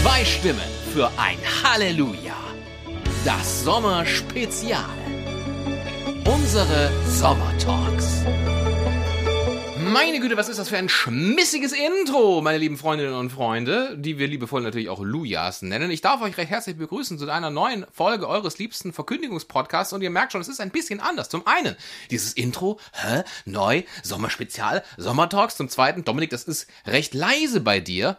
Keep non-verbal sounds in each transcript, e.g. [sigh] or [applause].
Zwei Stimmen für ein Halleluja. Das Sommerspezial. Unsere Sommertalks. Meine Güte, was ist das für ein schmissiges Intro, meine lieben Freundinnen und Freunde, die wir liebevoll natürlich auch Lujas nennen. Ich darf euch recht herzlich begrüßen zu einer neuen Folge eures liebsten Verkündigungspodcasts und ihr merkt schon, es ist ein bisschen anders. Zum einen dieses Intro, hä, neu, Sommerspezial, Sommertalks. Zum zweiten, Dominik, das ist recht leise bei dir.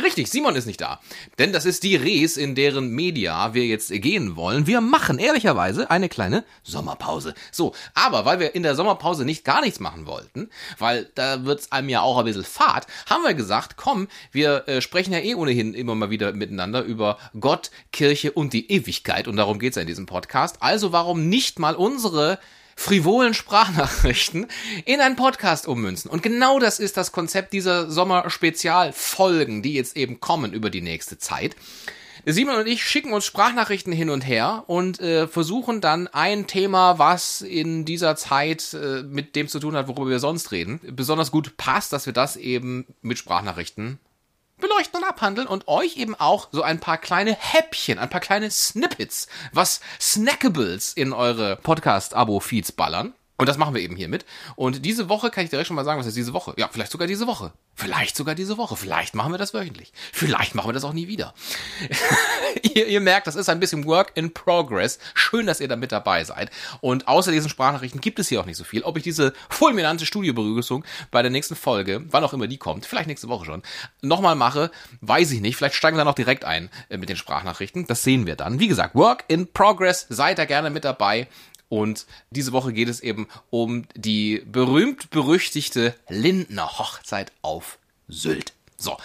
Richtig, Simon ist nicht da. Denn das ist die Res, in deren Media wir jetzt gehen wollen. Wir machen ehrlicherweise eine kleine Sommerpause. So, aber weil wir in der Sommerpause nicht gar nichts machen wollten, weil da wird's einem ja auch ein bisschen fad, haben wir gesagt, komm, wir äh, sprechen ja eh ohnehin immer mal wieder miteinander über Gott, Kirche und die Ewigkeit. Und darum geht's ja in diesem Podcast. Also warum nicht mal unsere frivolen Sprachnachrichten in einen Podcast ummünzen. Und genau das ist das Konzept dieser Sommer-Spezialfolgen, die jetzt eben kommen über die nächste Zeit. Simon und ich schicken uns Sprachnachrichten hin und her und äh, versuchen dann ein Thema, was in dieser Zeit äh, mit dem zu tun hat, worüber wir sonst reden, besonders gut passt, dass wir das eben mit Sprachnachrichten beleuchten und abhandeln und euch eben auch so ein paar kleine Häppchen, ein paar kleine Snippets, was Snackables in eure Podcast-Abo-Feeds ballern. Und das machen wir eben hiermit. Und diese Woche kann ich direkt schon mal sagen, was ist diese Woche? Ja, vielleicht sogar diese Woche. Vielleicht sogar diese Woche. Vielleicht machen wir das wöchentlich. Vielleicht machen wir das auch nie wieder. [laughs] ihr, ihr, merkt, das ist ein bisschen Work in Progress. Schön, dass ihr da mit dabei seid. Und außer diesen Sprachnachrichten gibt es hier auch nicht so viel. Ob ich diese fulminante Studiobegrüßung bei der nächsten Folge, wann auch immer die kommt, vielleicht nächste Woche schon, nochmal mache, weiß ich nicht. Vielleicht steigen wir dann noch direkt ein äh, mit den Sprachnachrichten. Das sehen wir dann. Wie gesagt, Work in Progress. Seid da gerne mit dabei. Und diese Woche geht es eben um die berühmt-berüchtigte Lindner Hochzeit auf Sylt. So.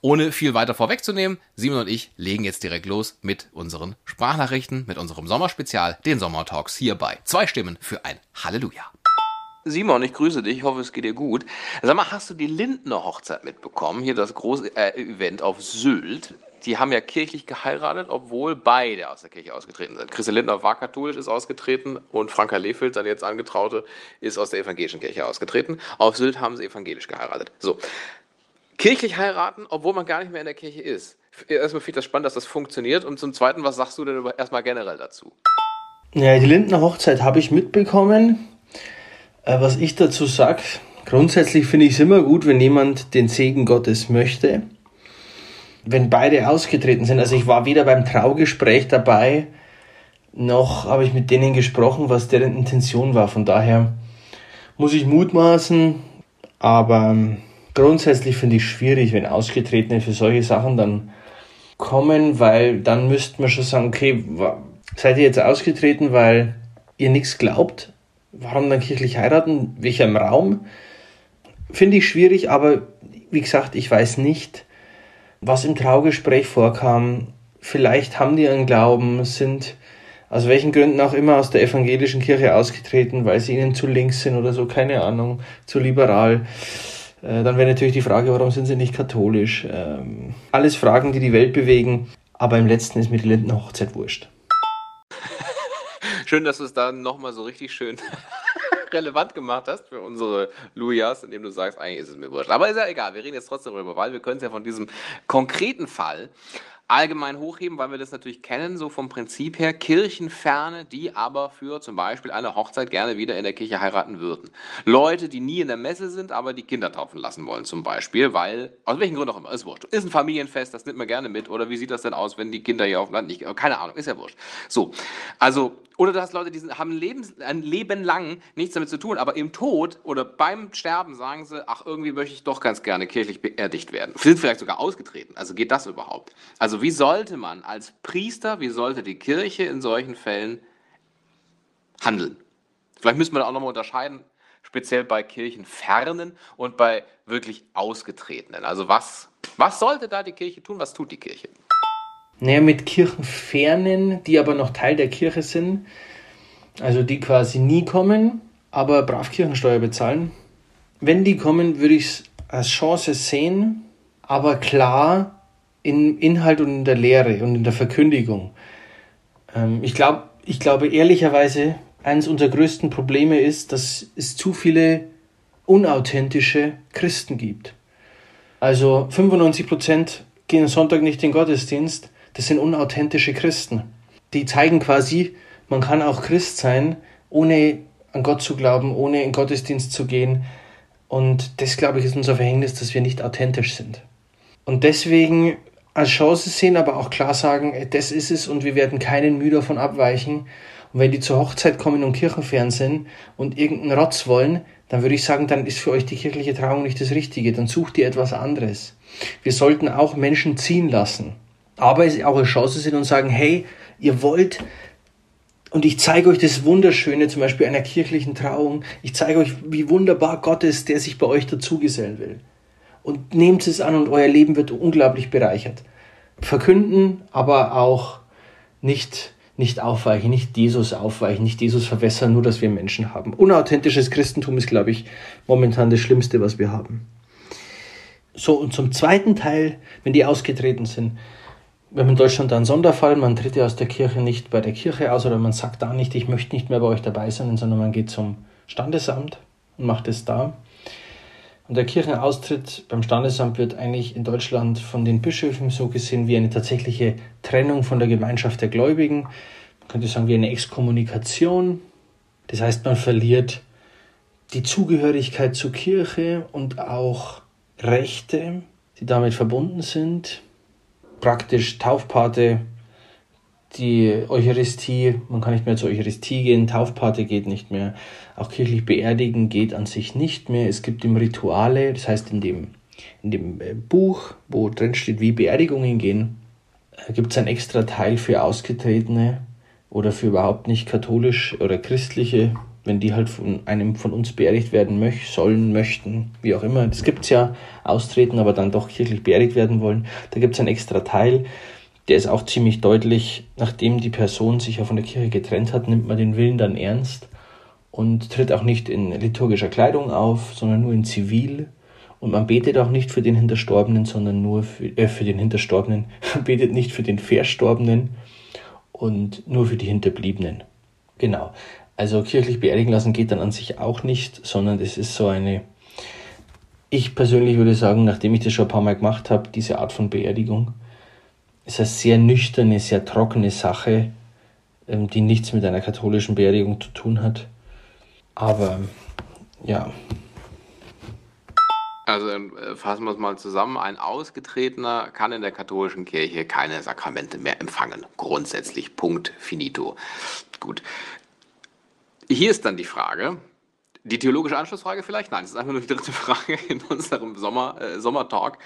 Ohne viel weiter vorwegzunehmen, Simon und ich legen jetzt direkt los mit unseren Sprachnachrichten, mit unserem Sommerspezial, den Sommertalks hierbei. Zwei Stimmen für ein Halleluja. Simon, ich grüße dich, ich hoffe, es geht dir gut. Sag mal, hast du die Lindner Hochzeit mitbekommen? Hier das große äh, Event auf Sylt die haben ja kirchlich geheiratet, obwohl beide aus der Kirche ausgetreten sind. Christian Lindner war katholisch, ist ausgetreten und Franka Lefeld, seine jetzt Angetraute, ist aus der evangelischen Kirche ausgetreten. Auf Sylt haben sie evangelisch geheiratet. So. Kirchlich heiraten, obwohl man gar nicht mehr in der Kirche ist. Erstmal finde ich das spannend, dass das funktioniert. Und zum Zweiten, was sagst du denn erstmal generell dazu? Ja, die Lindner Hochzeit habe ich mitbekommen. Äh, was ich dazu sage, grundsätzlich finde ich es immer gut, wenn jemand den Segen Gottes möchte wenn beide ausgetreten sind, also ich war weder beim Traugespräch dabei, noch habe ich mit denen gesprochen, was deren Intention war. Von daher muss ich mutmaßen, aber grundsätzlich finde ich es schwierig, wenn Ausgetretene für solche Sachen dann kommen, weil dann müsste man schon sagen, okay, seid ihr jetzt ausgetreten, weil ihr nichts glaubt? Warum dann kirchlich heiraten? Welcher im Raum? Finde ich schwierig, aber wie gesagt, ich weiß nicht, was im Traugespräch vorkam. Vielleicht haben die einen Glauben, sind aus welchen Gründen auch immer aus der evangelischen Kirche ausgetreten, weil sie ihnen zu links sind oder so, keine Ahnung, zu liberal. Äh, dann wäre natürlich die Frage, warum sind sie nicht katholisch? Ähm, alles Fragen, die die Welt bewegen, aber im letzten ist mir die Lindenhochzeit wurscht. [laughs] Schön, dass du es da nochmal so richtig schön relevant gemacht hast für unsere Lujas, indem du sagst, eigentlich ist es mir wurscht. Aber ist ja egal, wir reden jetzt trotzdem darüber, weil wir können es ja von diesem konkreten Fall allgemein hochheben, weil wir das natürlich kennen, so vom Prinzip her, Kirchenferne, die aber für zum Beispiel eine Hochzeit gerne wieder in der Kirche heiraten würden. Leute, die nie in der Messe sind, aber die Kinder taufen lassen wollen zum Beispiel, weil, aus welchen Gründen auch immer, ist wurscht. Ist ein Familienfest, das nimmt man gerne mit, oder wie sieht das denn aus, wenn die Kinder hier auf dem Land nicht, keine Ahnung, ist ja wurscht. So, also oder du hast Leute, die haben ein Leben, ein Leben lang nichts damit zu tun, aber im Tod oder beim Sterben sagen sie, ach, irgendwie möchte ich doch ganz gerne kirchlich beerdigt werden. Sind vielleicht sogar ausgetreten. Also geht das überhaupt? Also wie sollte man als Priester, wie sollte die Kirche in solchen Fällen handeln? Vielleicht müssen wir da auch nochmal unterscheiden, speziell bei Kirchenfernen und bei wirklich Ausgetretenen. Also was, was sollte da die Kirche tun? Was tut die Kirche? Naja, mit Kirchenfernen, die aber noch Teil der Kirche sind, also die quasi nie kommen, aber brav Kirchensteuer bezahlen. Wenn die kommen, würde ich es als Chance sehen, aber klar in Inhalt und in der Lehre und in der Verkündigung. Ähm, ich, glaub, ich glaube ehrlicherweise, eines unserer größten Probleme ist, dass es zu viele unauthentische Christen gibt. Also 95 Prozent gehen Sonntag nicht in den Gottesdienst, das sind unauthentische Christen. Die zeigen quasi, man kann auch Christ sein, ohne an Gott zu glauben, ohne in Gottesdienst zu gehen. Und das, glaube ich, ist unser Verhängnis, dass wir nicht authentisch sind. Und deswegen als Chance sehen, aber auch klar sagen, das ist es und wir werden keinen Mühe davon abweichen. Und wenn die zur Hochzeit kommen und kirchenfern sind und irgendeinen Rotz wollen, dann würde ich sagen, dann ist für euch die kirchliche Trauung nicht das Richtige. Dann sucht ihr etwas anderes. Wir sollten auch Menschen ziehen lassen. Aber es auch eine Chance sind und sagen, hey, ihr wollt, und ich zeige euch das Wunderschöne, zum Beispiel einer kirchlichen Trauung. Ich zeige euch, wie wunderbar Gott ist, der sich bei euch dazugesellen will. Und nehmt es an und euer Leben wird unglaublich bereichert. Verkünden, aber auch nicht nicht aufweichen, nicht Jesus aufweichen, nicht Jesus verwässern, nur dass wir Menschen haben. Unauthentisches Christentum ist, glaube ich, momentan das Schlimmste, was wir haben. So, und zum zweiten Teil, wenn die ausgetreten sind, wir haben in Deutschland einen Sonderfall, man tritt ja aus der Kirche nicht bei der Kirche aus oder man sagt da nicht, ich möchte nicht mehr bei euch dabei sein, sondern man geht zum Standesamt und macht es da. Und der Kirchenaustritt beim Standesamt wird eigentlich in Deutschland von den Bischöfen so gesehen wie eine tatsächliche Trennung von der Gemeinschaft der Gläubigen. Man könnte sagen wie eine Exkommunikation. Das heißt, man verliert die Zugehörigkeit zur Kirche und auch Rechte, die damit verbunden sind. Praktisch Taufpate die Eucharistie, man kann nicht mehr zur Eucharistie gehen, Taufpate geht nicht mehr, auch kirchlich beerdigen geht an sich nicht mehr. Es gibt im Rituale, das heißt in dem, in dem äh, Buch, wo drin steht, wie Beerdigungen gehen, äh, gibt es einen extra Teil für Ausgetretene oder für überhaupt nicht katholisch oder christliche, wenn die halt von einem von uns beerdigt werden möchten, sollen, möchten, wie auch immer. Das gibt es ja, austreten, aber dann doch kirchlich beerdigt werden wollen. Da gibt es einen extra Teil der ist auch ziemlich deutlich, nachdem die Person sich ja von der Kirche getrennt hat, nimmt man den Willen dann ernst und tritt auch nicht in liturgischer Kleidung auf, sondern nur in Zivil. Und man betet auch nicht für den Hinterstorbenen, sondern nur für, äh, für den Hinterstorbenen. [laughs] Man betet nicht für den Verstorbenen und nur für die Hinterbliebenen. Genau. Also kirchlich beerdigen lassen geht dann an sich auch nicht, sondern es ist so eine, ich persönlich würde sagen, nachdem ich das schon ein paar Mal gemacht habe, diese Art von Beerdigung, ist eine sehr nüchterne, sehr trockene Sache, ähm, die nichts mit einer katholischen Beerdigung zu tun hat. Aber ja. Also äh, fassen wir es mal zusammen. Ein Ausgetretener kann in der katholischen Kirche keine Sakramente mehr empfangen. Grundsätzlich. Punkt. Finito. Gut. Hier ist dann die Frage, die theologische Anschlussfrage vielleicht? Nein, das ist einfach nur die dritte Frage in unserem Sommer, äh, Sommertalk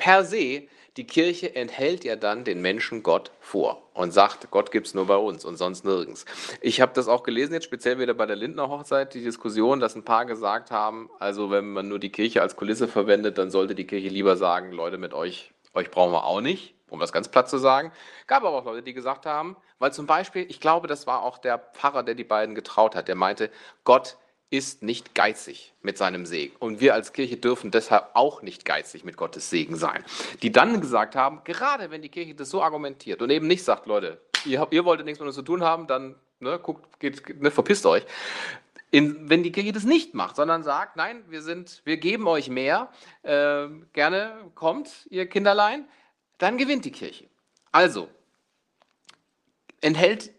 per se, die Kirche enthält ja dann den Menschen Gott vor und sagt, Gott gibt es nur bei uns und sonst nirgends. Ich habe das auch gelesen, jetzt speziell wieder bei der Lindner Hochzeit, die Diskussion, dass ein paar gesagt haben, also wenn man nur die Kirche als Kulisse verwendet, dann sollte die Kirche lieber sagen, Leute, mit euch, euch brauchen wir auch nicht, um das ganz platt zu sagen. Gab aber auch Leute, die gesagt haben, weil zum Beispiel, ich glaube, das war auch der Pfarrer, der die beiden getraut hat, der meinte, Gott ist nicht geizig mit seinem Segen. Und wir als Kirche dürfen deshalb auch nicht geizig mit Gottes Segen sein. Die dann gesagt haben, gerade wenn die Kirche das so argumentiert und eben nicht sagt, Leute, ihr, ihr wolltet nichts mit uns zu tun haben, dann ne, guckt, geht, ne, verpisst euch. In, wenn die Kirche das nicht macht, sondern sagt, nein, wir sind, wir geben euch mehr, äh, gerne kommt, ihr Kinderlein, dann gewinnt die Kirche. Also, enthält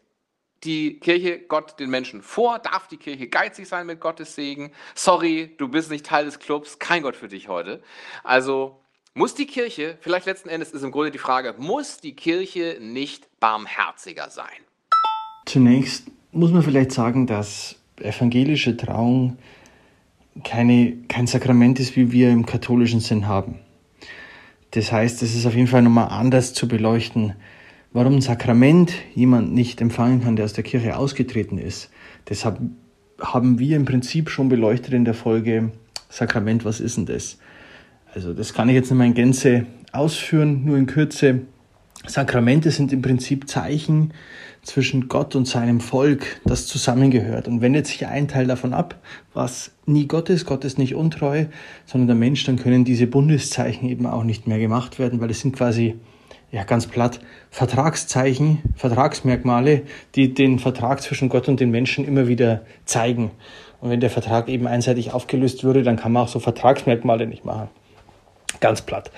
die Kirche Gott den Menschen vor? Darf die Kirche geizig sein mit Gottes Segen? Sorry, du bist nicht Teil des Clubs, kein Gott für dich heute. Also muss die Kirche, vielleicht letzten Endes ist im Grunde die Frage, muss die Kirche nicht barmherziger sein? Zunächst muss man vielleicht sagen, dass evangelische Trauung keine, kein Sakrament ist, wie wir im katholischen Sinn haben. Das heißt, es ist auf jeden Fall nochmal anders zu beleuchten warum ein Sakrament jemand nicht empfangen kann, der aus der Kirche ausgetreten ist. Deshalb haben wir im Prinzip schon beleuchtet in der Folge Sakrament, was ist denn das? Also das kann ich jetzt nicht mehr in Gänze ausführen, nur in Kürze. Sakramente sind im Prinzip Zeichen zwischen Gott und seinem Volk, das zusammengehört. Und wendet sich ein Teil davon ab, was nie Gott ist, Gott ist nicht untreu, sondern der Mensch, dann können diese Bundeszeichen eben auch nicht mehr gemacht werden, weil es sind quasi ja ganz platt, Vertragszeichen, Vertragsmerkmale, die den Vertrag zwischen Gott und den Menschen immer wieder zeigen. Und wenn der Vertrag eben einseitig aufgelöst würde, dann kann man auch so Vertragsmerkmale nicht machen. Ganz platt.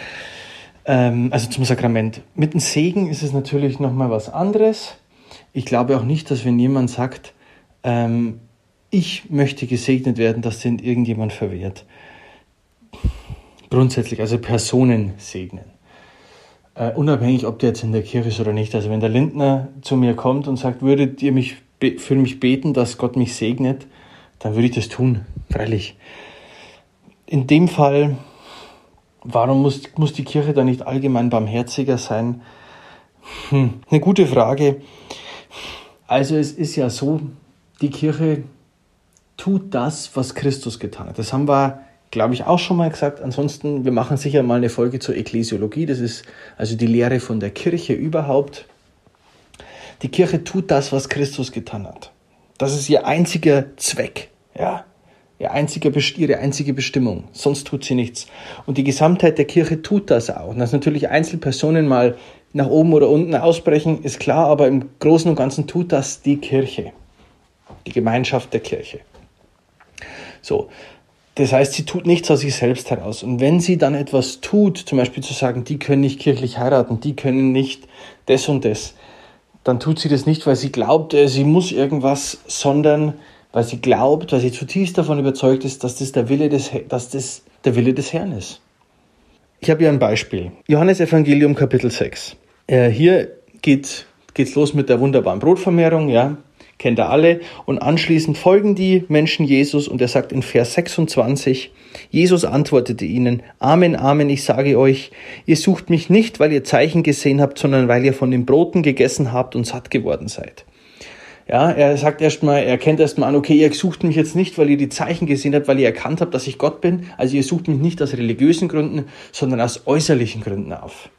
Ähm, also zum Sakrament. Mit dem Segen ist es natürlich nochmal was anderes. Ich glaube auch nicht, dass wenn jemand sagt, ähm, ich möchte gesegnet werden, dass den irgendjemand verwehrt. Grundsätzlich, also Personen segnen. Uh, unabhängig, ob der jetzt in der Kirche ist oder nicht. Also wenn der Lindner zu mir kommt und sagt, würdet ihr mich für mich beten, dass Gott mich segnet, dann würde ich das tun, freilich. In dem Fall, warum muss, muss die Kirche da nicht allgemein barmherziger sein? Hm, eine gute Frage. Also es ist ja so, die Kirche tut das, was Christus getan hat. Das haben wir, glaube ich, auch schon mal gesagt. Ansonsten, wir machen sicher mal eine Folge zur Ekklesiologie. Das ist also die Lehre von der Kirche überhaupt. Die Kirche tut das, was Christus getan hat. Das ist ihr einziger Zweck. Ja, ihr einziger, ihre einzige Bestimmung. Sonst tut sie nichts. Und die Gesamtheit der Kirche tut das auch. Und dass natürlich Einzelpersonen mal nach oben oder unten ausbrechen, ist klar, aber im Großen und Ganzen tut das die Kirche. Die Gemeinschaft der Kirche. So. Das heißt, sie tut nichts aus sich selbst heraus. Und wenn sie dann etwas tut, zum Beispiel zu sagen, die können nicht kirchlich heiraten, die können nicht das und das, dann tut sie das nicht, weil sie glaubt, äh, sie muss irgendwas, sondern weil sie glaubt, weil sie zutiefst davon überzeugt ist, dass das der Wille des, dass das der Wille des Herrn ist. Ich habe hier ein Beispiel. Johannes Evangelium Kapitel 6. Äh, hier geht geht's los mit der wunderbaren Brotvermehrung, ja, kennt ihr alle. Und anschließend folgen die Menschen Jesus und er sagt in Vers 26, Jesus antwortete ihnen, Amen, Amen, ich sage euch, ihr sucht mich nicht, weil ihr Zeichen gesehen habt, sondern weil ihr von den Broten gegessen habt und satt geworden seid. Ja, er sagt erstmal, er kennt erstmal an, okay, ihr sucht mich jetzt nicht, weil ihr die Zeichen gesehen habt, weil ihr erkannt habt, dass ich Gott bin. Also ihr sucht mich nicht aus religiösen Gründen, sondern aus äußerlichen Gründen auf.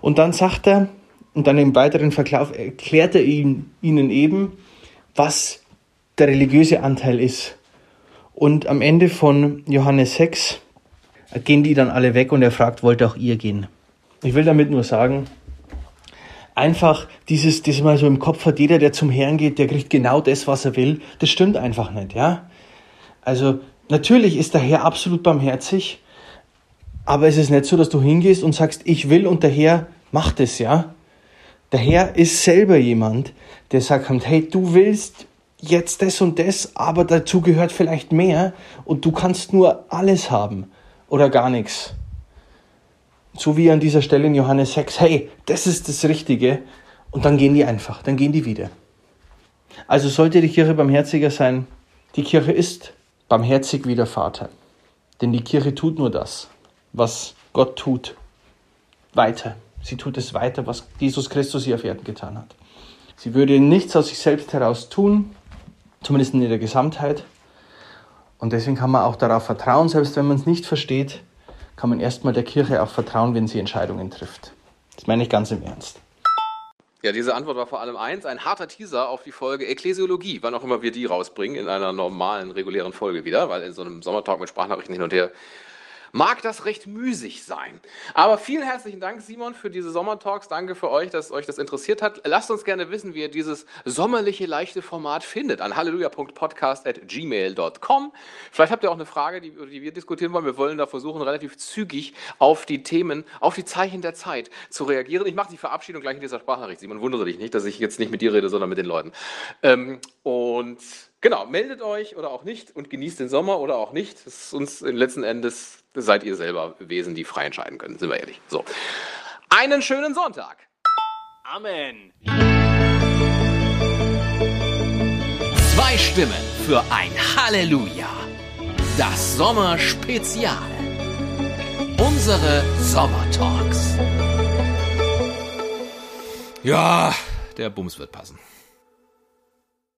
Und dann sagt er, und dann im weiteren Verlauf erklärt er ihnen eben, was der religiöse Anteil ist. Und am Ende von Johannes 6 gehen die dann alle weg und er fragt, wollt auch ihr gehen? Ich will damit nur sagen, einfach dieses, das mal so im Kopf hat, jeder, der zum Herrn geht, der kriegt genau das, was er will. Das stimmt einfach nicht, ja. Also, natürlich ist der Herr absolut barmherzig, aber es ist nicht so, dass du hingehst und sagst, ich will und der Herr macht es, ja. Der Herr ist selber jemand, der sagt, hey, du willst jetzt das und das, aber dazu gehört vielleicht mehr und du kannst nur alles haben oder gar nichts. So wie an dieser Stelle in Johannes 6, hey, das ist das Richtige. Und dann gehen die einfach, dann gehen die wieder. Also sollte die Kirche barmherziger sein. Die Kirche ist barmherzig wie der Vater. Denn die Kirche tut nur das, was Gott tut. Weiter. Sie tut es weiter, was Jesus Christus hier auf Erden getan hat. Sie würde nichts aus sich selbst heraus tun, zumindest in ihrer Gesamtheit. Und deswegen kann man auch darauf vertrauen, selbst wenn man es nicht versteht, kann man erstmal der Kirche auch vertrauen, wenn sie Entscheidungen trifft. Das meine ich ganz im Ernst. Ja, diese Antwort war vor allem eins, ein harter Teaser auf die Folge Ekklesiologie, wann auch immer wir die rausbringen, in einer normalen, regulären Folge wieder, weil in so einem Sommertalk mit Sprachnachrichten hin und her mag das recht müßig sein. Aber vielen herzlichen Dank, Simon, für diese Sommertalks. Danke für euch, dass euch das interessiert hat. Lasst uns gerne wissen, wie ihr dieses sommerliche, leichte Format findet an halleluja.podcast.gmail.com. Vielleicht habt ihr auch eine Frage, die, die wir diskutieren wollen. Wir wollen da versuchen, relativ zügig auf die Themen, auf die Zeichen der Zeit zu reagieren. Ich mache die Verabschiedung gleich in dieser Sprachnachricht. Simon, wundere dich nicht, dass ich jetzt nicht mit dir rede, sondern mit den Leuten. Ähm, und Genau, meldet euch oder auch nicht und genießt den Sommer oder auch nicht. Das ist uns letzten Endes, seid ihr selber Wesen, die frei entscheiden können, sind wir ehrlich. So. Einen schönen Sonntag. Amen. Zwei Stimmen für ein Halleluja. Das Sommerspezial. Unsere Sommertalks. Ja, der Bums wird passen.